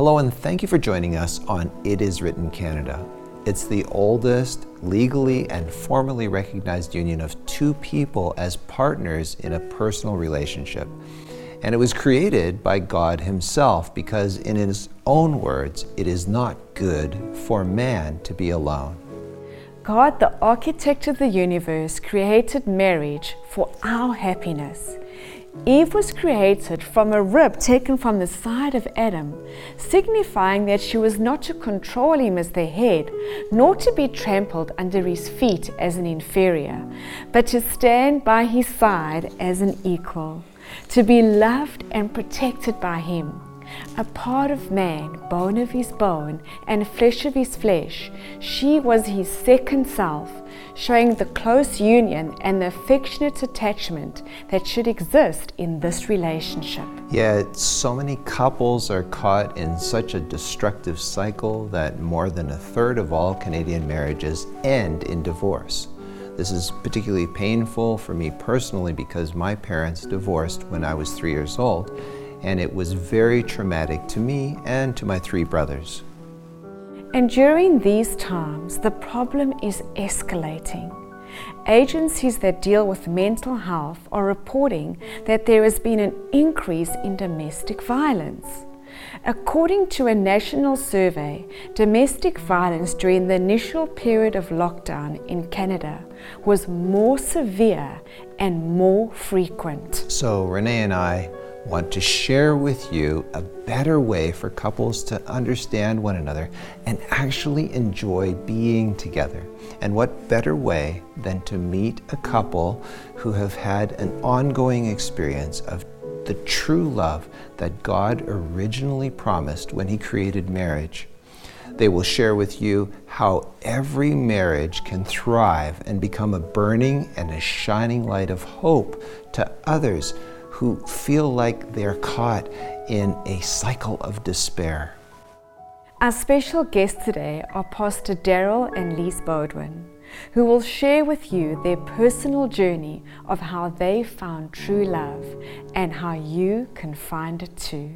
Hello, and thank you for joining us on It Is Written Canada. It's the oldest legally and formally recognized union of two people as partners in a personal relationship. And it was created by God Himself because, in His own words, it is not good for man to be alone. God, the architect of the universe, created marriage for our happiness. Eve was created from a rib taken from the side of Adam, signifying that she was not to control him as the head, nor to be trampled under his feet as an inferior, but to stand by his side as an equal, to be loved and protected by him a part of man, bone of his bone, and flesh of his flesh. She was his second self, showing the close union and the affectionate attachment that should exist in this relationship. Yet, so many couples are caught in such a destructive cycle that more than a third of all Canadian marriages end in divorce. This is particularly painful for me personally because my parents divorced when I was three years old and it was very traumatic to me and to my three brothers. And during these times, the problem is escalating. Agencies that deal with mental health are reporting that there has been an increase in domestic violence. According to a national survey, domestic violence during the initial period of lockdown in Canada was more severe and more frequent. So, Renee and I want to share with you a better way for couples to understand one another and actually enjoy being together. And what better way than to meet a couple who have had an ongoing experience of the true love that God originally promised when He created marriage. They will share with you how every marriage can thrive and become a burning and a shining light of hope to others who feel like they're caught in a cycle of despair. Our special guests today are Pastor Daryl and Lise Bodwin, who will share with you their personal journey of how they found true love and how you can find it too.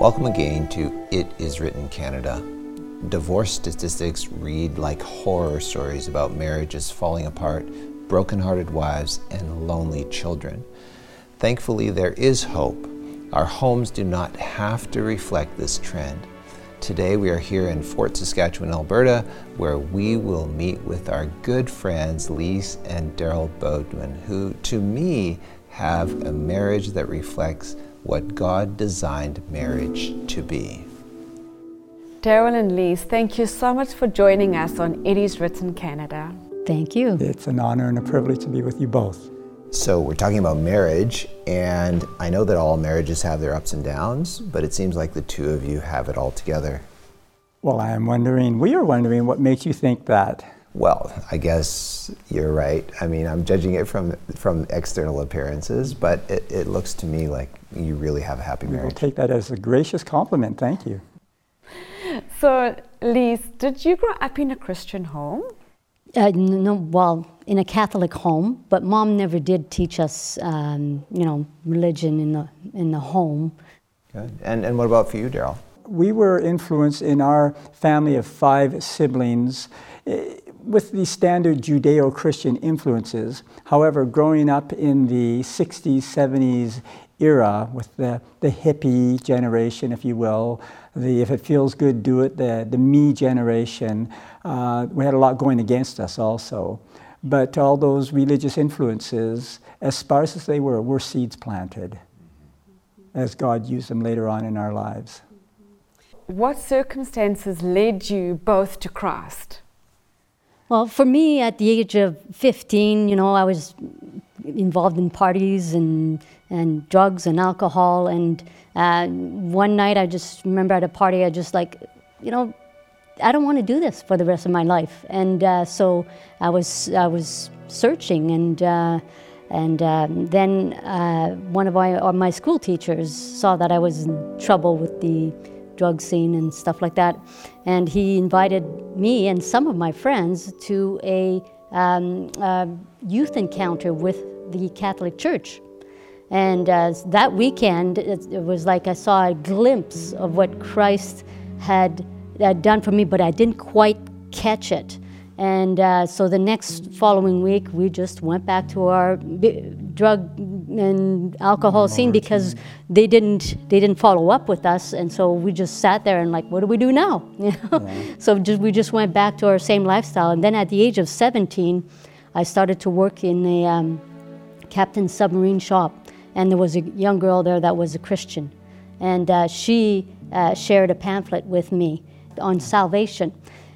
Welcome again to It Is Written Canada. Divorce statistics read like horror stories about marriages falling apart, broken-hearted wives, and lonely children. Thankfully, there is hope. Our homes do not have to reflect this trend. Today, we are here in Fort Saskatchewan, Alberta, where we will meet with our good friends Lise and Daryl Bodman, who, to me, have a marriage that reflects what God designed marriage to be. Daryl and Lise, thank you so much for joining us on It Is Written Canada. Thank you. It's an honor and a privilege to be with you both. So, we're talking about marriage, and I know that all marriages have their ups and downs, but it seems like the two of you have it all together. Well, I am wondering, we are wondering what makes you think that. Well, I guess you're right. I mean, I'm judging it from from external appearances, but it, it looks to me like you really have a happy marriage. We'll take that as a gracious compliment. Thank you. So, Lise, did you grow up in a Christian home? Uh, no, well, in a Catholic home, but mom never did teach us, um, you know, religion in the in the home. Good. And and what about for you, Daryl? We were influenced in our family of five siblings eh, with the standard Judeo Christian influences. However, growing up in the 60s, 70s era with the, the hippie generation, if you will, the if it feels good, do it, the, the me generation, uh, we had a lot going against us also. But all those religious influences, as sparse as they were, were seeds planted as God used them later on in our lives. what circumstances led you both to Christ? Well, for me, at the age of 15, you know, I was involved in parties and, and drugs and alcohol. And uh, one night, I just remember at a party, I just like, you know, I don't want to do this for the rest of my life. And uh, so I was, I was searching, and, uh, and um, then uh, one of my, uh, my school teachers saw that I was in trouble with the drug scene and stuff like that. And he invited me and some of my friends to a um, uh, youth encounter with the Catholic Church. And uh, that weekend, it, it, was like I saw a glimpse of what Christ had, had done for me, but I didn't quite catch it. And uh, so the next following week, we just went back to our drug and alcohol scene because they didn't they didn't follow up with us, and so we just sat there and like, what do we do now? You know? Yeah. So just, we just went back to our same lifestyle. And then at the age of 17, I started to work in a um, captain submarine shop, and there was a young girl there that was a Christian, and uh, she uh, shared a pamphlet with me on salvation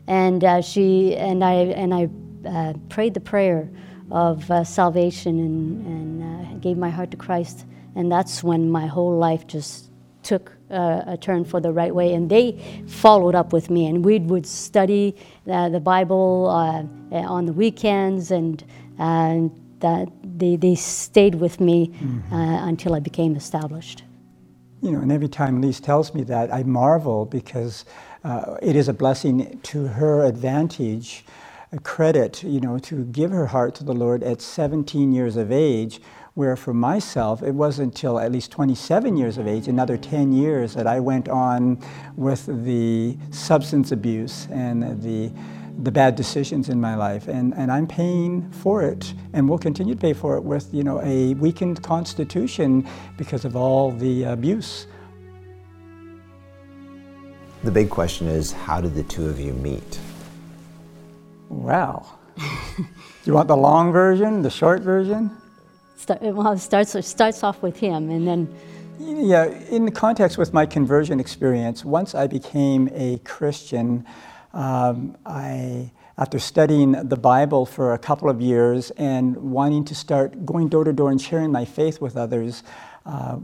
and uh, she and I and I uh, prayed the prayer of uh, salvation and, and uh, gave my heart to Christ, and that's when my whole life just took a turn for the right way. And they followed up with me, and we would study uh, the Bible uh, on the weekends, and that they, they stayed with me mm-hmm. until I became established. You know, and every time Lise tells me that, I marvel because uh, it is a blessing to her advantage, credit, you know, to give her heart to the Lord at 17 years of age, where for myself, it wasn't until at least 27 years of age, another 10 years, that I went on with the substance abuse and the the bad decisions in my life and, and i'm paying for it and will continue to pay for it with you know a weakened constitution because of all the abuse the big question is how did the two of you meet? Wow. Do you want the long version, the short version? Start, well, it starts, it starts off with him and then. Yeah, in the context with my conversion experience, once I became a Christian, um, I, after studying the Bible for a couple of years and wanting to start going door to door and sharing my faith with others, uh,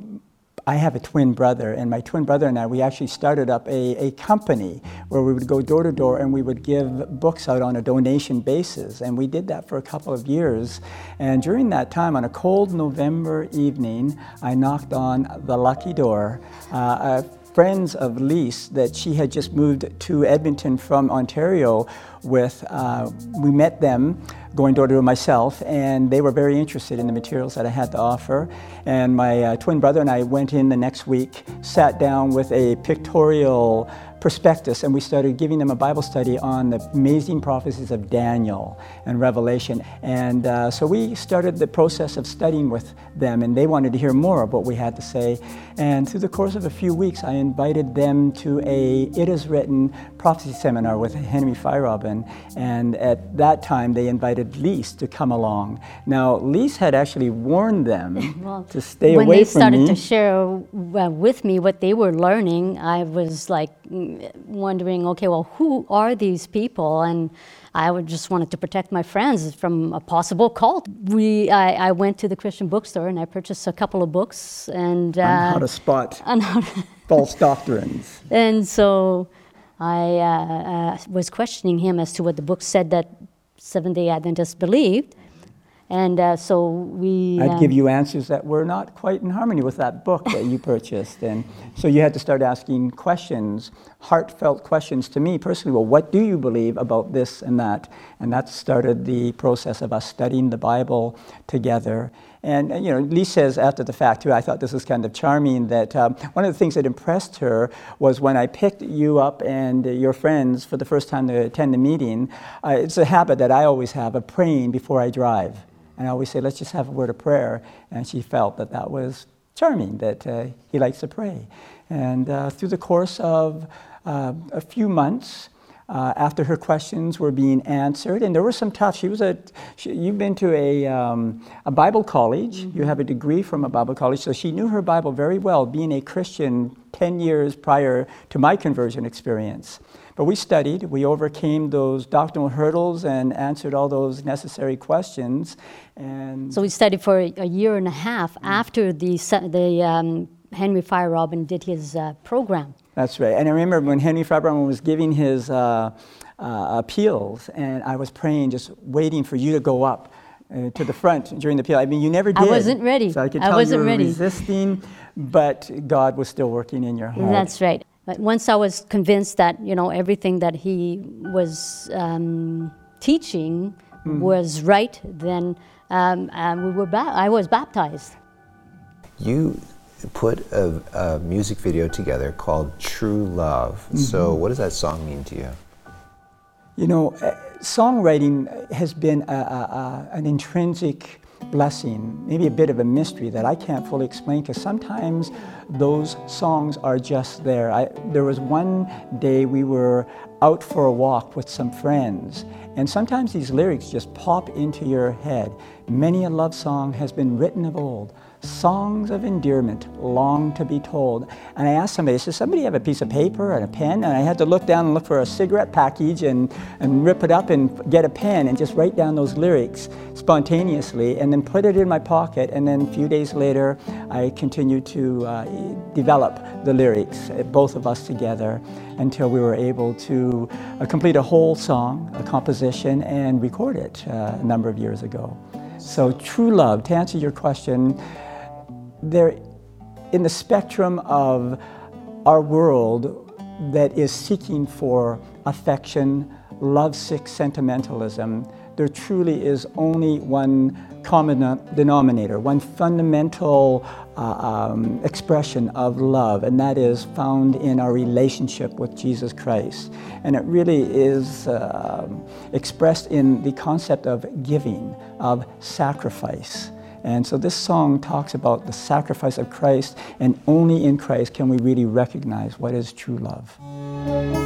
I have a twin brother, and my twin brother and I, we actually started up a, a company where we would go door to door and we would give books out on a donation basis. And we did that for a couple of years. And during that time, on a cold November evening, I knocked on the lucky door. Uh, friends of Lise that she had just moved to Edmonton from Ontario with. Uh, we met them going door to door myself, and they were very interested in the materials that I had to offer. And my uh, twin brother and I went in the next week, sat down with a pictorial prospectus and we started giving them a Bible study on the amazing prophecies of Daniel and Revelation. And uh, so we started the process of studying with them, and they wanted to hear more of what we had to say. And through the course of a few weeks, I invited them to a It Is Written prophecy seminar with Henry Feierabend. And at that time, they invited Lise to come along. Now, Lise had actually warned them well, to stay away from me. When they started to share uh, with me what they were learning, I was like, wondering, okay, well, who are these people? And I would just wanted to protect my friends from a possible cult. We, I, I went to the Christian bookstore and I purchased a couple of books and uh, on how to spot on how to false doctrines. And so I uh, uh, was questioning him as to what the book said that Seventh Day Adventists believed. And uh, so we. I'd um, give you answers that were not quite in harmony with that book that you purchased. And so you had to start asking questions, heartfelt questions to me personally. Well, what do you believe about this and that? And that started the process of us studying the Bible together. And, you know, Lee says after the fact, too, I thought this was kind of charming that um, one of the things that impressed her was when I picked you up and uh, your friends for the first time to attend the meeting, uh, it's a habit that I always have of praying before I drive. And I always say, let's just have a word of prayer. And she felt that that was charming, that uh, he likes to pray. And uh, through the course of uh, a few months, uh, after her questions were being answered, and there were some tough. She was a. She, you've been to a um, a Bible college. Mm-hmm. You have a degree from a Bible college, so she knew her Bible very well, being a Christian ten years prior to my conversion experience. But we studied. We overcame those doctrinal hurdles and answered all those necessary questions. And so we studied for a, year and a half mm-hmm. after the the. Um, Henry Feierabend did his uh, program. That's right. And I remember when Henry Feierabend was giving his uh, uh, appeals, and I was praying, just waiting for you to go up. Uh, to the front during the appeal. I mean, you never did. I wasn't ready. So I could tell I wasn't you were ready. resisting, but God was still working in your heart. That's right. But once I was convinced that you know everything that he was um, teaching mm. was right, then um, um, we were ba- I was baptized. You put a, a, music video together called True Love. Mm-hmm. So, what does that song mean to you? You know, uh, songwriting has been a, a, an intrinsic blessing, maybe a bit of a mystery that I can't fully explain because sometimes those songs are just there. I, there was one day we were out for a walk with some friends, and sometimes these lyrics just pop into your head. Many a love song has been written of old songs of endearment long to be told. And I asked somebody, I said, somebody have a piece of paper and a pen? And I had to look down and look for a cigarette package and, and rip it up and get a pen and just write down those lyrics spontaneously and then put it in my pocket. And then a few days later, I continued to uh, develop the lyrics, uh, both of us together, until we were able to uh, complete a whole song, a composition, and record it uh, a number of years ago. So, true love, to answer your question, there, in the spectrum of our world that is seeking for affection, lovesick sentimentalism, there truly is only one common denominator, one fundamental uh, um, expression of love, and that is found in our relationship with Jesus Christ. And it really is uh, expressed in the concept of giving, of sacrifice. And so this song talks about the sacrifice of Christ, and only in Christ can we really recognize what is true love.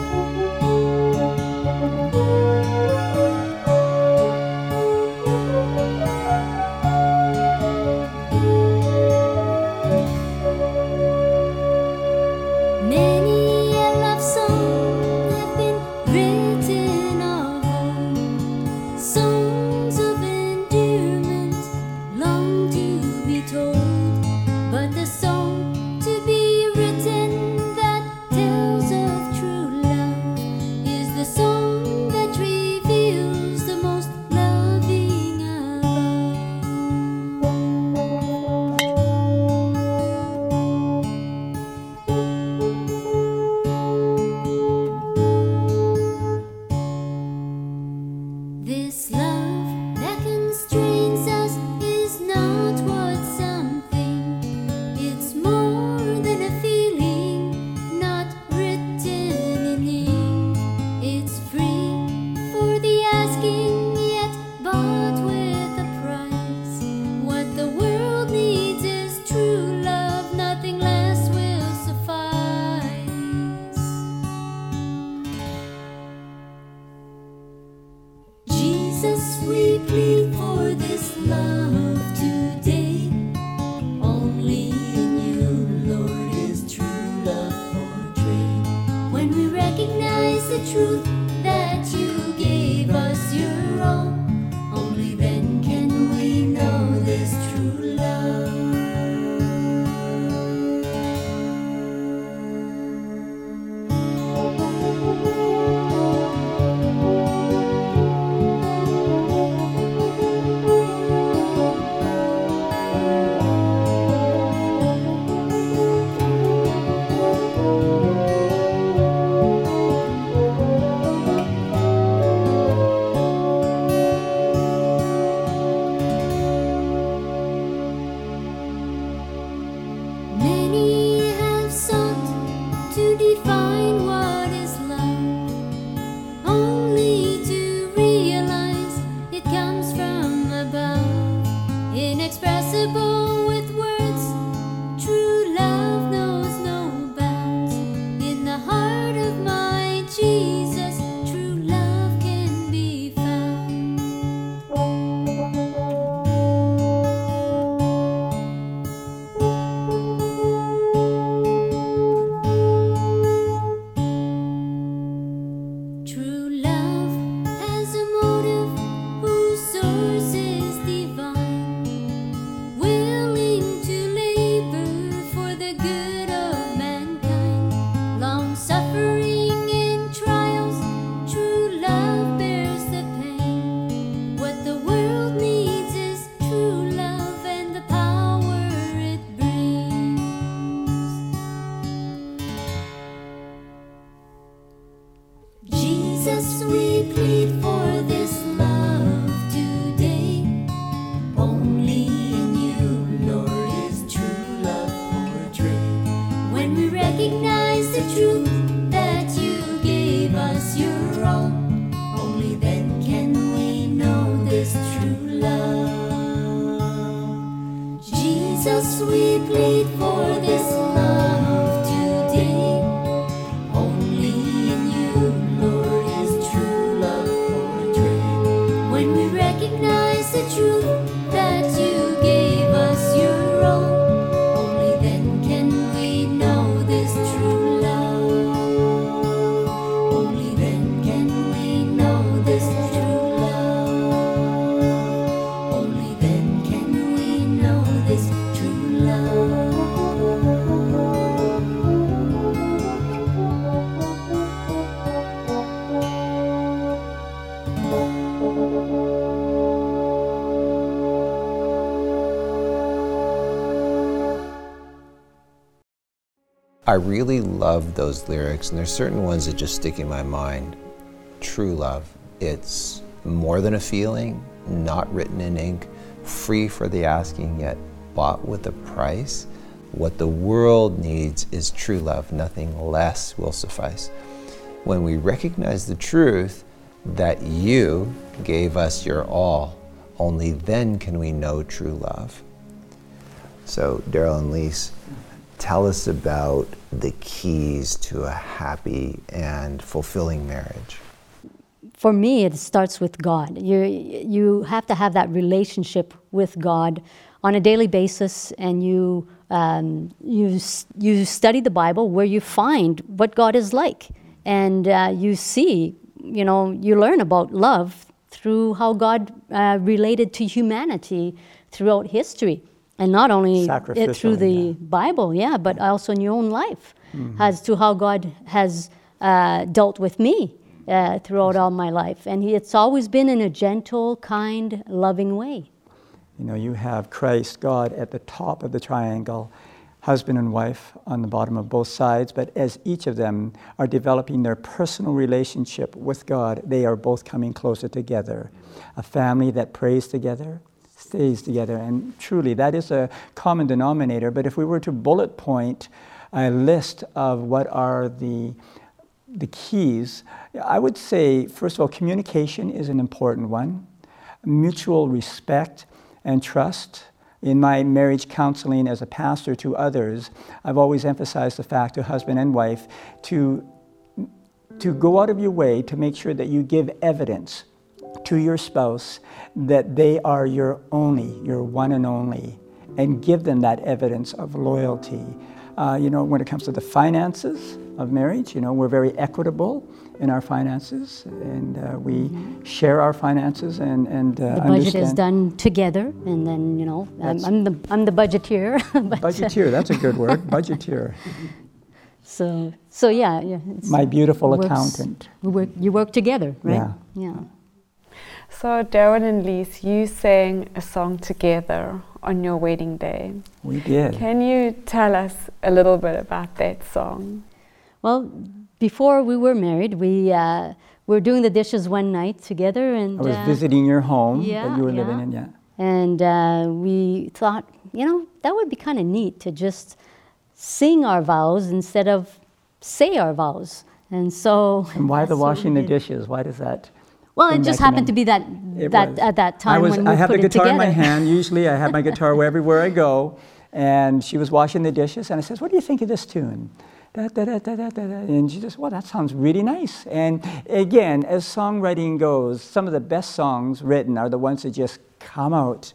I really love those lyrics, and there's certain ones that just stick in my mind. True love. It's more than a feeling, not written in ink, free for the asking, yet bought with a price. What the world needs is true love, nothing less will suffice. When we recognize the truth that you gave us your all, only then can we know true love. So, Daryl and Lise, tell us about the keys to a happy and fulfilling marriage. for me, it starts with God. You, you have to have that relationship with God on a daily basis, and you, um, you, you study the Bible where you find what God is like. And uh, you see, you know, you learn about love through how God uh, related to humanity throughout history. And not only it through the Sacrificially, Bible, yeah, but also in your own life as to how God has uh, dealt with me uh, throughout all my life. And he, it's always been in a gentle, kind, loving way. You know, you have Christ, God, at the top of the triangle, husband and wife on the bottom of both sides. But as each of them are developing their personal relationship with God, they are both coming closer together. A family that prays together, stays together. And truly, that is a common denominator. But if we were to bullet point a list of what are the the keys, I would say, first of all, communication is an important one, mutual respect and trust. In my marriage counseling as a pastor to others, I've always emphasized the fact to husband and wife to, to go out of your way to make sure that you give evidence to your spouse that they are your only, your one and only, and give them that evidence of loyalty. Uh, you know, when it comes to the finances of marriage, you know, we're very equitable in our finances, and uh, we share our finances and and uh, The budget is done together, and then, you know, I'm, I'm, the, I'm the budgeteer. uh, Budgeteer, that's a good word. Budgeteer. so, so, yeah. yeah My beautiful works- accountant. we work, you work together, right? Yeah. Yeah. So, Darren and Lise, you sang a song together on your wedding day. We did. Can you tell us a little bit about that song? Well, before we were married, we uh, were doing the dishes one night together, and I was uh, visiting your home yeah, that you were living in, yeah. and uh, we thought, you know, that would be kind of neat to just sing our vows instead of say our vows. And so, And why the that's what we washing the dishes? Why does that? Well, it just happened to be that It that was. at that time I was. when we I have put the it guitar in my hand. Usually, I have my guitar everywhere I go. And she was washing the dishes, and I says, "What do you think of this tune?" Da, da, da, da, da, da, da. And she says, "Well, that sounds really nice." And again, as songwriting goes, some of the best songs written are the ones that just come out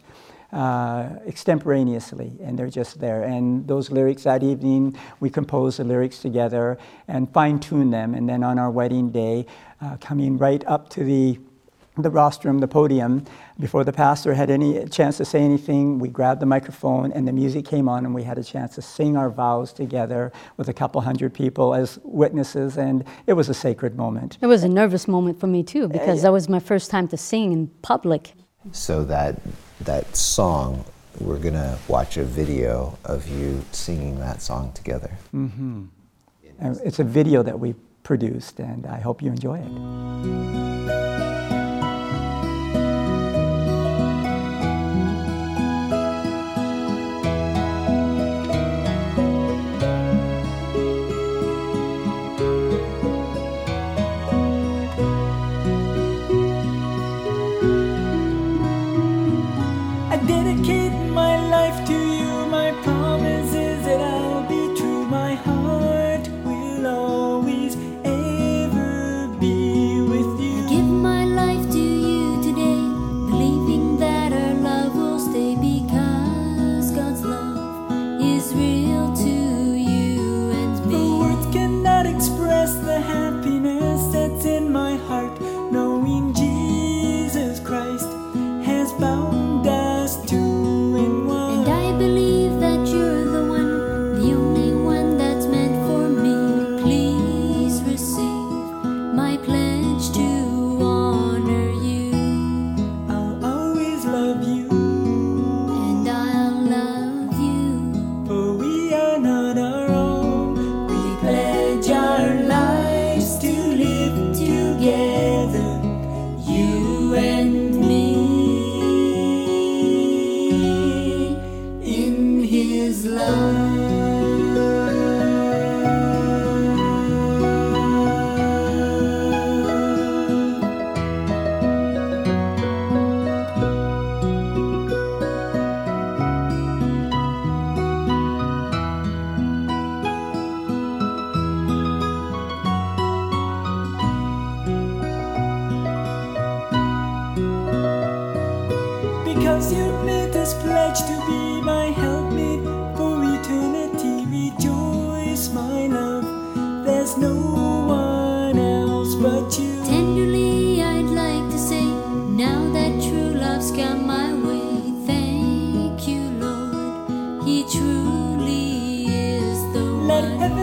uh, extemporaneously, and they're just there. And those lyrics that evening, we composed the lyrics together and fine tune them. And then on our wedding day, uh, coming right up to the the rostrum, the podium, before the pastor had any chance to say anything, we grabbed the microphone and the music came on, and we had a chance to sing our vows together with a couple hundred people as witnesses, and it was a sacred moment. It was a nervous moment for me too because that was my first time to sing in public. So that that song, we're gonna watch a video of you singing that song together. Mm-hmm. And It's a video that we produced, and I hope you enjoy it.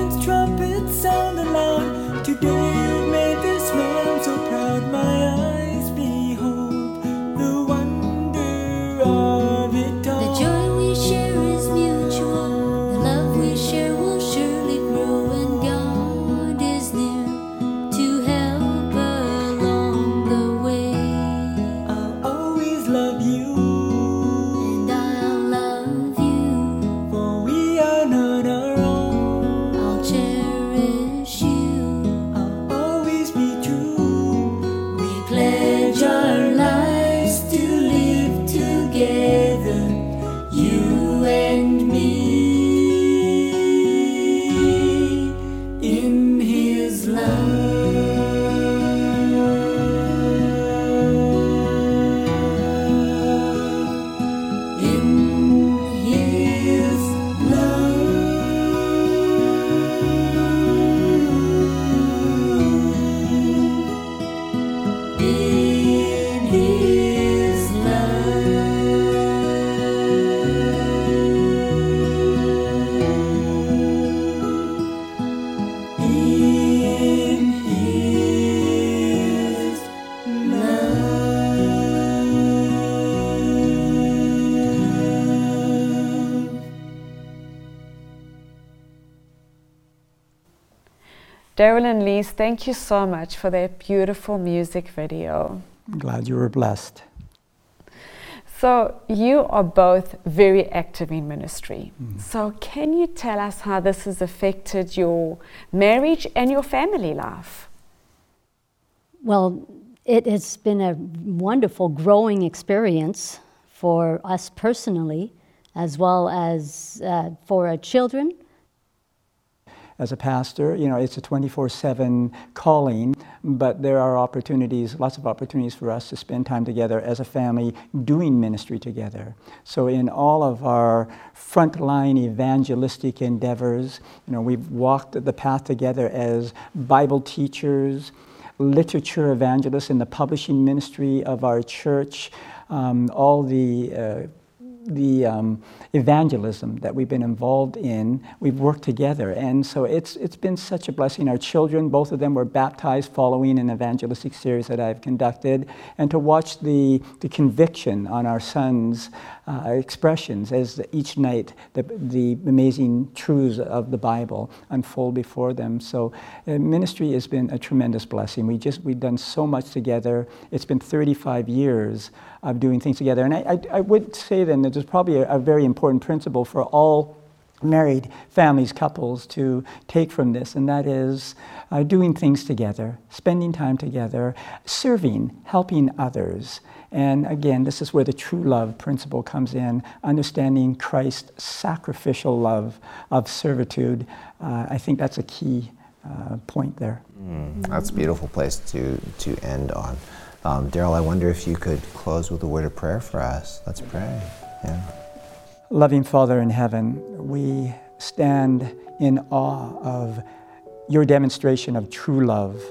Heaven's sound aloud. Today you made this man so proud. My Daryl and Lise, thank you so much for that beautiful music video. I'm glad you were blessed. So, you are both very active in ministry. So, can you tell us how this has affected your marriage and your family life? Well, it has been a wonderful growing experience for us personally, as well as uh, for our children. As a pastor. You know, it's a 24 7 calling, but there are opportunities, lots of opportunities for us to spend time together as a family doing ministry together. So, in all of our frontline evangelistic endeavors, you know, we've walked the path together as Bible teachers, literature evangelists in the publishing ministry of our church, um, all the uh, the um, evangelism that we've been involved in, we've worked together. And so it's, it's been such a blessing. Our children, both of them were baptized following an evangelistic series that I've conducted. And to watch the, the conviction on our sons' uh, expressions as the, each night the, the amazing truths of the Bible unfold before them. So uh, ministry has been a tremendous blessing. We just, we've done so much together. It's been 35 years of doing things together. And I, I, I would say then that there's probably a, a very important principle for all married families, couples to take from this, and that is uh, doing things together, spending time together, serving, helping others. And again, this is where the true love principle comes in, understanding Christ's sacrificial love of servitude. Uh, I think that's a key uh, point there. Mm, that's a beautiful place to, to end on. Um, Daryl, I wonder if you could close with a word of prayer for us. Let's pray. Yeah. Loving Father in heaven, we stand in awe of your demonstration of true love.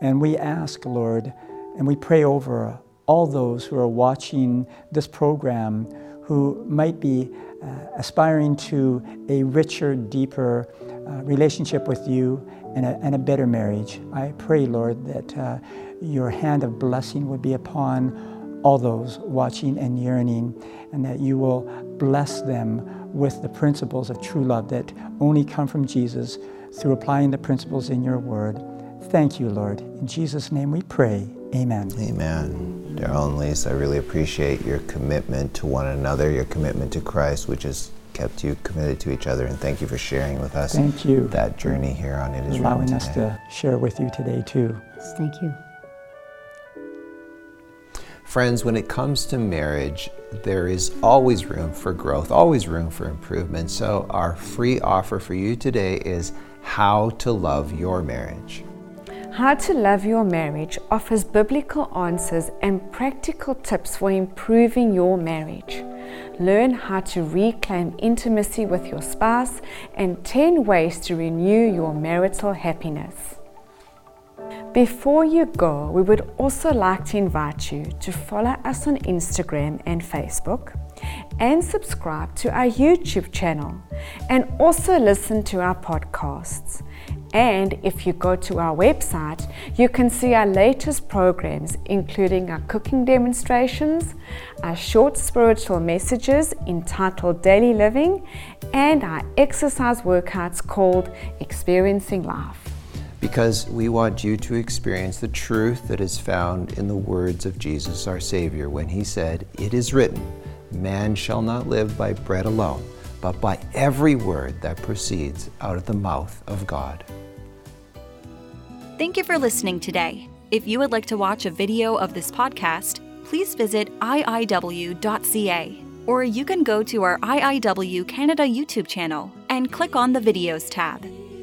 And we ask, Lord, and we pray over all those who are watching this program who might be uh, aspiring to a richer, deeper uh, relationship with you and a, and a better marriage. I pray, Lord, that uh, your hand of blessing would be upon all those watching and yearning, and that you will bless them with the principles of true love that only come from Jesus through applying the principles in your word. Thank you, Lord. In Jesus' name we pray. Amen. Amen. Daryl and Lise, I really appreciate your commitment to one another, your commitment to Christ, which has kept you committed to each other. And thank you for sharing with us Thank you. that journey here on It Is Written Allowing us to share with you today, too. Thank you. Friends, when it comes to marriage, there is always room for growth, always room for improvement. So, our free offer for you today is How to Love Your Marriage. How to Love Your Marriage offers biblical answers and practical tips for improving your marriage. Learn how to reclaim intimacy with your spouse and 10 ways to renew your marital happiness. Before you go, we would also like to invite you to follow us on Instagram and Facebook and subscribe to our YouTube channel and also listen to our podcasts. And if you go to our website, you can see our latest programs, including our cooking demonstrations, our short spiritual messages entitled Daily Living, and our exercise workouts called Experiencing Life. Because we want you to experience the truth that is found in the words of Jesus, our Savior, when He said, It is written, Man shall not live by bread alone, but by every word that proceeds out of the mouth of God. Thank you for listening today. If you would like to watch a video of this podcast, please visit iiw.ca or you can go to our IIW Canada YouTube channel and click on the Videos tab.